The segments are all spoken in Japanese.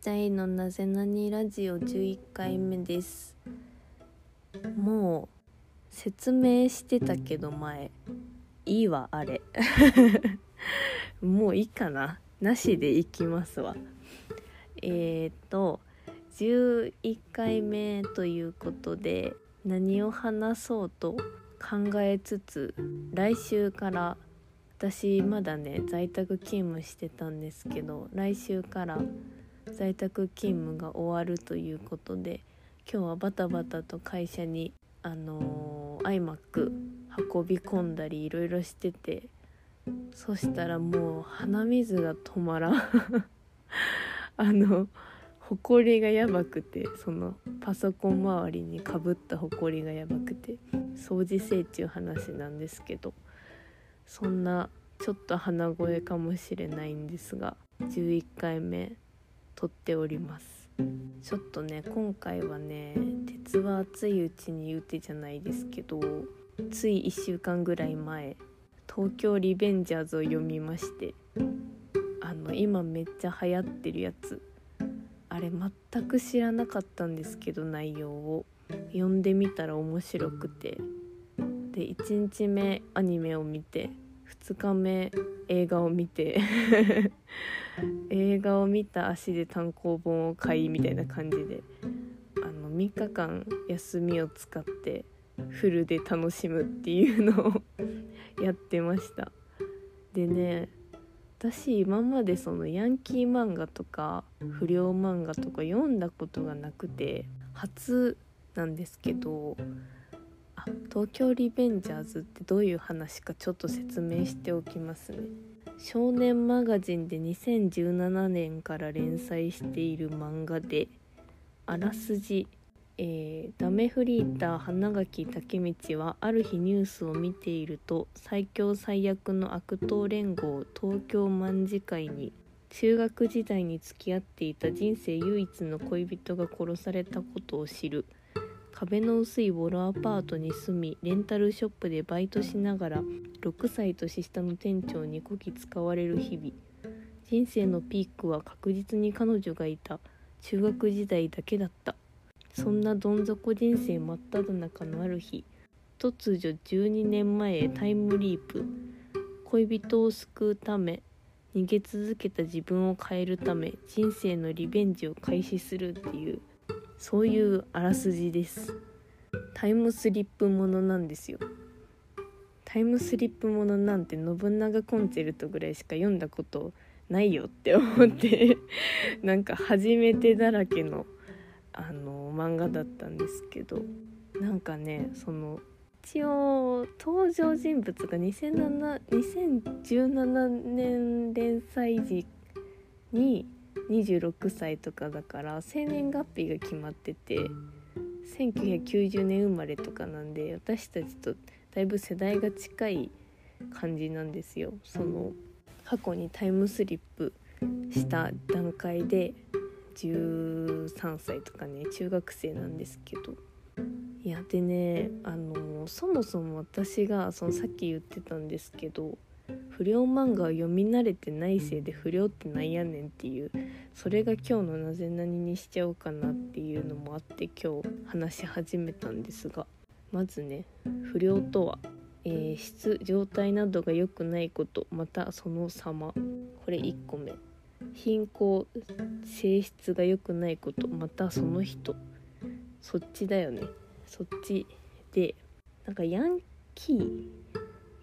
ちゃいのなぜなにラジオ11回目です。もう説明してたけど前いいわあれ。もういいかな。なしでいきますわ。えー、っと11回目ということで何を話そうと考えつつ来週から私まだね在宅勤務してたんですけど来週から在宅勤務が終わるということで今日はバタバタと会社にあのー、iMac 運び込んだりいろいろしててそしたらもう鼻水が止まらん。あのほこりがやばくてそのパソコン周りにかぶったほこりがやばくて掃除せいちゅう話なんですけどそんなちょっと鼻声かもしれないんですが11回目撮っております。ちょっとね今回はね鉄は熱いうちに言うてじゃないですけどつい1週間ぐらい前「東京リベンジャーズ」を読みましてあの今めっちゃ流行ってるやつあれ全く知らなかったんですけど内容を。読んでみたら面白くて。で1日目アニメを見て2日目映画を見て。映画を見た足で単行本を買いみたいな感じであの3日間休みを使ってフルで楽しむっていうのを やってました。でね私今までそのヤンキー漫画とか不良漫画とか読んだことがなくて初なんですけどあ東京リベンジャーズってどういう話かちょっと説明しておきますね。少年マガジンで2017年から連載している漫画であらすじえー、ダメフリーター花垣武道はある日ニュースを見ていると最強最悪の悪党連合東京卍会に中学時代に付き合っていた人生唯一の恋人が殺されたことを知る。壁の薄いボロアパートに住みレンタルショップでバイトしながら6歳年下の店長にこき使われる日々。人生のピークは確実に彼女がいた。中学時代だけだった。そんなどん底人生真っ只中のある日突如12年前へタイムリープ。恋人を救うため逃げ続けた自分を変えるため人生のリベンジを開始するっていう。そういうあらすじです。タイムスリップものなんですよ。タイムスリップものなんて信長コンチェルトぐらいしか読んだことないよ。って思って。なんか初めてだらけのあの漫画だったんですけど。なんかねその一応登場人物が2007 2017年連載時に26歳とかだから生年月日が決まってて1990年生まれとかなんで私たちとだいぶ世代が近い感じなんですよ。その過去にタイムスリップした段階で13歳とかね中学生なんですけどいやでねあのそもそも私がそのさっき言ってたんですけど不良漫画を読み慣れてないせいで不良ってなんやねんっていう。それが今日のなぜ何にしちゃおうかなっていうのもあって今日話し始めたんですがまずね不良とは、えー、質状態などが良くないことまたその様。これ1個目。貧困性質が良くないことまたその人。そっちだよね。そっちでなんかヤンキー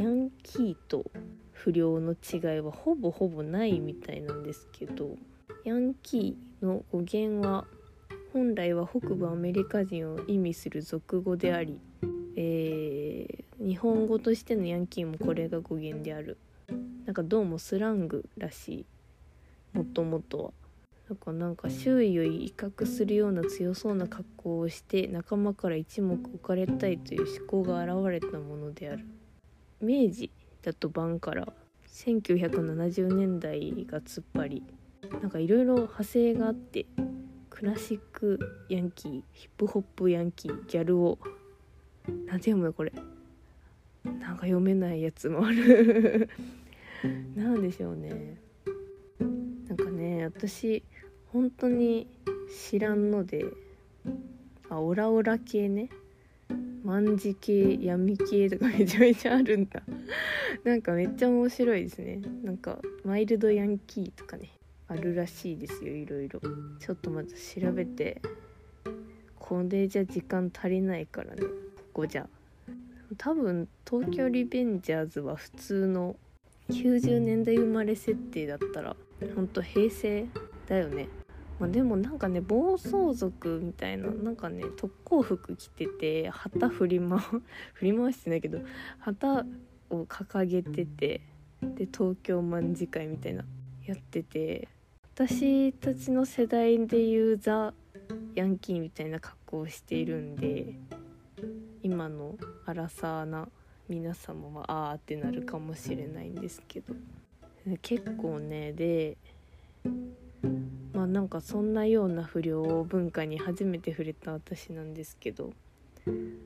ヤンキーと不良の違いはほぼほぼないみたいなんですけどヤンキーの語源は本来は北部アメリカ人を意味する俗語であり、えー、日本語としてのヤンキーもこれが語源である。なんかどうもスラングらしい。もともとは。だかなんか周囲を威嚇するような強そうな格好をして仲間から一目置かれたいという思考が現れたものである。明治だと晩から1970年代が突っ張りなんかいろいろ派生があってクラシックヤンキーヒップホップヤンキーギャルを何て読むのこれ。なんか読めないやつもある。なんでしょうね。なんかね私本当に知らんのであオラオラ系ね。卍系闇系とかめちゃめちゃあるんだ。なんかめっちゃ面白いですね。なんかマイルドヤンキーとかねあるらしいですよいろいろ。ちょっとまず調べてこれじゃ時間足りないからね。ここじゃ。多分東京リベンジャーズは普通の90年代生まれ設定だったらほんと平成だよね。まあ、でもなんかね暴走族みたいななんかね特攻服着てて旗振り回 振り回してないけど旗を掲げててで東京卍会みたいなやってて私たちの世代でいうザ・ヤンキーみたいな格好をしているんで今のアラサーな皆様はああってなるかもしれないんですけど結構ねでまあなんかそんなような不良を文化に初めて触れた私なんですけど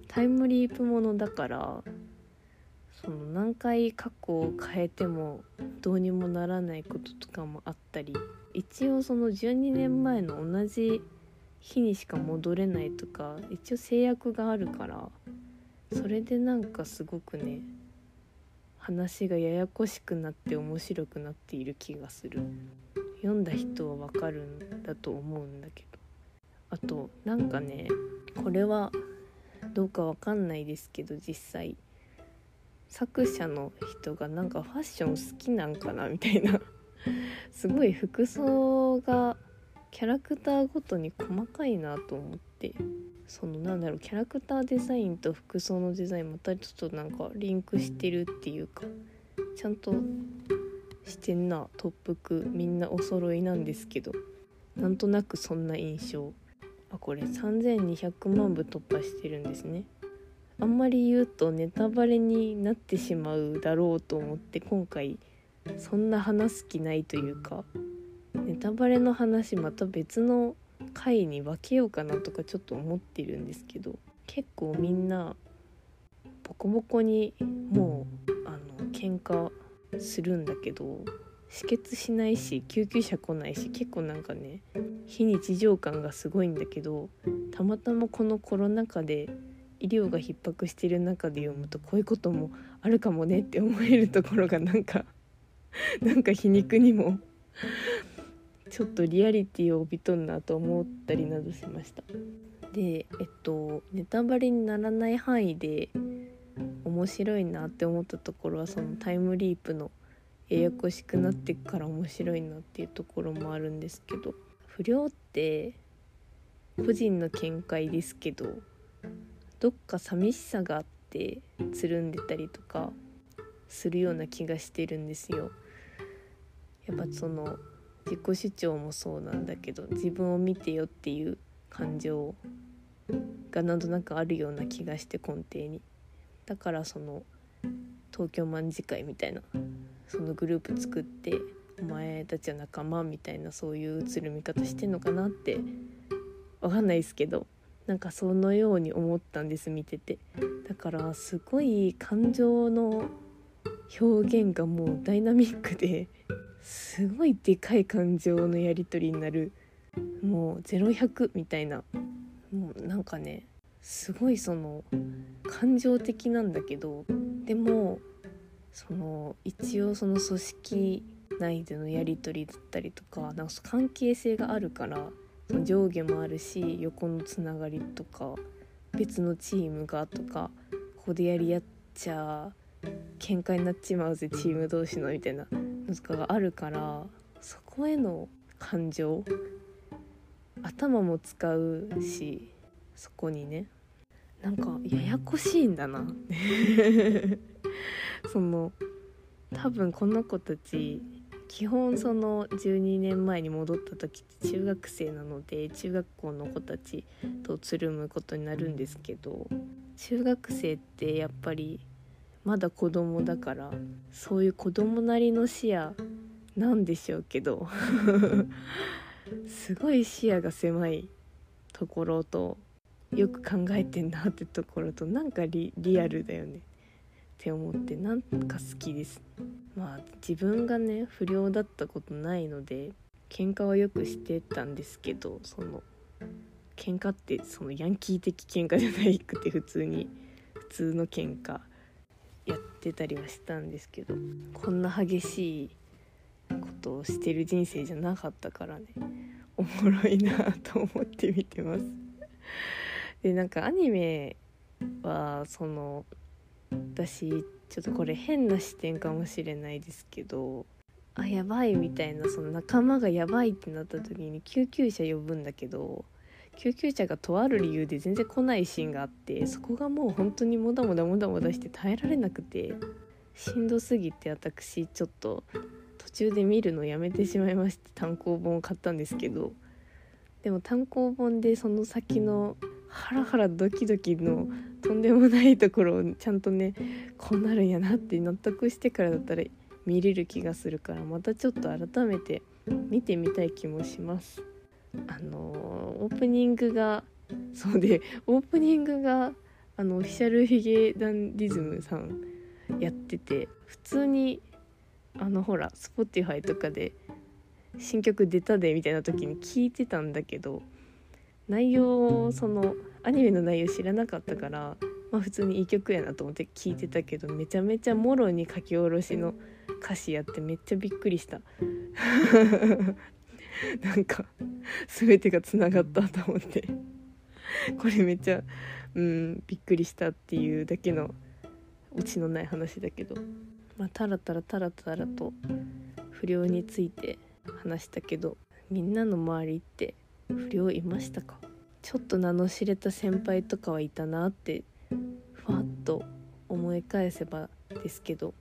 タイムリープものだからその何回過去を変えてもどうにもならないこととかもあったり一応その12年前の同じ日にしか戻れないとか一応制約があるからそれでなんかすごくね話がややこしくなって面白くなっている気がする。読んだ人はわかるんだと思うんだけど。あとなんかねこれはどうかわかんないですけど実際作者の人がなんかファッション好きなんかなみたいな。すごい服装がキャラクターごとに細かいなと思って。そのなんだろうキャラクターデザインと服装のデザインまたちょっとなんかリンクしてるっていうかちゃんとしてんな。特服みんなお揃いなんですけど。なんとなくそんな印象。あこれ3200万部突破してるんですね。あんまり言うとネタバレになってしまうだろうと思って今回そんな話す気ないというかネタバレの話また別の回に分けようかなとかちょっと思ってるんですけど結構みんなボコボコにもうあの喧嘩するんだけど止血しないし救急車来ないし結構なんかね非日常感がすごいんだけどたまたまこのコロナ禍で医療が逼迫してる中で読むとこういうこともあるかもねって思えるところがなんか なんか皮肉にもちょっとリアリティを帯びとんなと思ったりなどしました。でえっとネタバレにならない範囲で面白いなって思ったところはそのタイムリープのややこしくなってから面白いなっていうところもあるんですけど不良って個人の見解ですけどどっか寂しさがあってつるんでたりとかするような気がしてるんですよ。やっぱその自己主張もそうなんだけど自分を見てよっていう感情がなんとなくあるような気がして根底に。だからその東京卍会みたいなそのグループ作ってお前たちは仲間みたいなそういう映る見方してんのかなってわかんないですけどなんかそのように思ったんです見てて。だからすごい感情の表現がもうダイナミックですごいでかい感情のやり取りになる。もう0100みたいな。もうなんかねすごいその感情的なんだけどでもその一応その組織内でのやり取りだったりとかなんか関係性があるからその上下もあるし横のつながりとか別のチームがとかここでやり合っちゃ喧嘩になっちまうぜチーム同士のみたいなのとかがあるからそこへの感情頭も使うしそこにね。なんかややこしいんだな。その多分この子たち基本その12年前に戻った時って中学生なので中学校の子たちとつるむことになるんですけど中学生ってやっぱりまだ子供だからそういう子供なりの視野なんでしょうけど すごい視野が狭いところとよく考えてんなってところとなんかリアルだよね。って思ってなんか好きです。まあ自分がね不良だったことないので喧嘩はよくしてたんですけどその喧嘩ってそのヤンキー的喧嘩じゃないくて普通に普通の喧嘩やってたりはしたんですけどこんな激しいことをしてる人生じゃなかったからね。おもろいなと思って見てます。でなんかアニメはその私ちょっとこれ変な視点かもしれないですけどあやばいみたいなその仲間がやばいってなった時に救急車呼ぶんだけど救急車がとある理由で全然来ないシーンがあってそこがもう本当にもだもだもだもだして耐えられなくてしんどすぎて私ちょっと途中で見るのやめてしまいまして単行本を買ったんですけどでも単行本でその先のハラハラドキドキのとんでもないところをちゃんとねこうなるんやなって納得してからだったら見れる気がするからまたちょっと改めて見てみたい気もします。あのオープニングがそうでオープニングがあのオフィシャルヒゲダンディズムさんやってて普通にあのほら Spotify とかで新曲出たでみたいな時に聞いてたんだけど内容そのアニメの内容知らなかったからまあ普通にいい曲やなと思って聞いてたけどめちゃめちゃもろに書き下ろしの歌詞やってめっちゃびっくりした。なんか全てがつながったと思って。これめっちゃうんびっくりしたっていうだけのオチのない話だけど。まあタラタラタラタラと不良について話したけどみんなの周りって不良いましたか？ちょっと名の知れた先輩とかはいたなってふわっと思い返せばですけど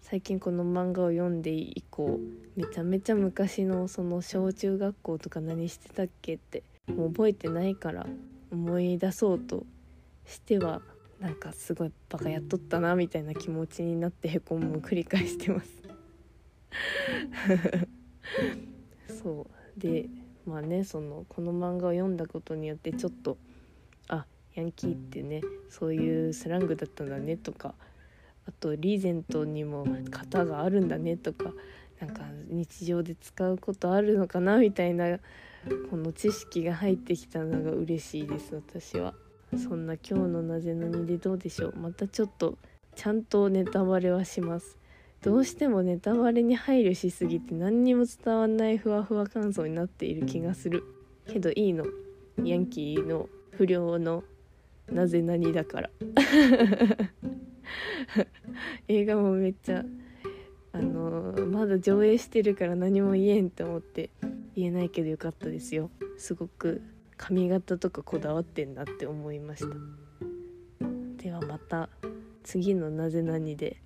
最近この漫画を読んで以降めちゃめちゃ昔のその小中学校とか何してたっけってもう覚えてないから思い出そうとしてはなんかすごいバカやっとったなみたいな気持ちになってへこむを繰り返してます。そう。でまあねそのこの漫画を読んだことによってちょっとあヤンキーってねそういうスラングだったんだねとかあとリーゼントにも型があるんだねとかなんか日常で使うことあるのかなみたいなこの知識が入ってきたのが嬉しいです私は。そんな今日のなぜなにでどうでしょう。またちょっとちゃんとネタバレはします。どうしてもネタバレに配慮しすぎて何にも伝わんないふわふわ感想になっている気がする。けどいいの？ヤンキーの不良のなぜなにだから。映画もめっちゃあのまだ上映してるから何も言えんって思って言えないけどよかったですよ。すごく髪型とかこだわってんなって思いました。ではまた次の「なぜなに」で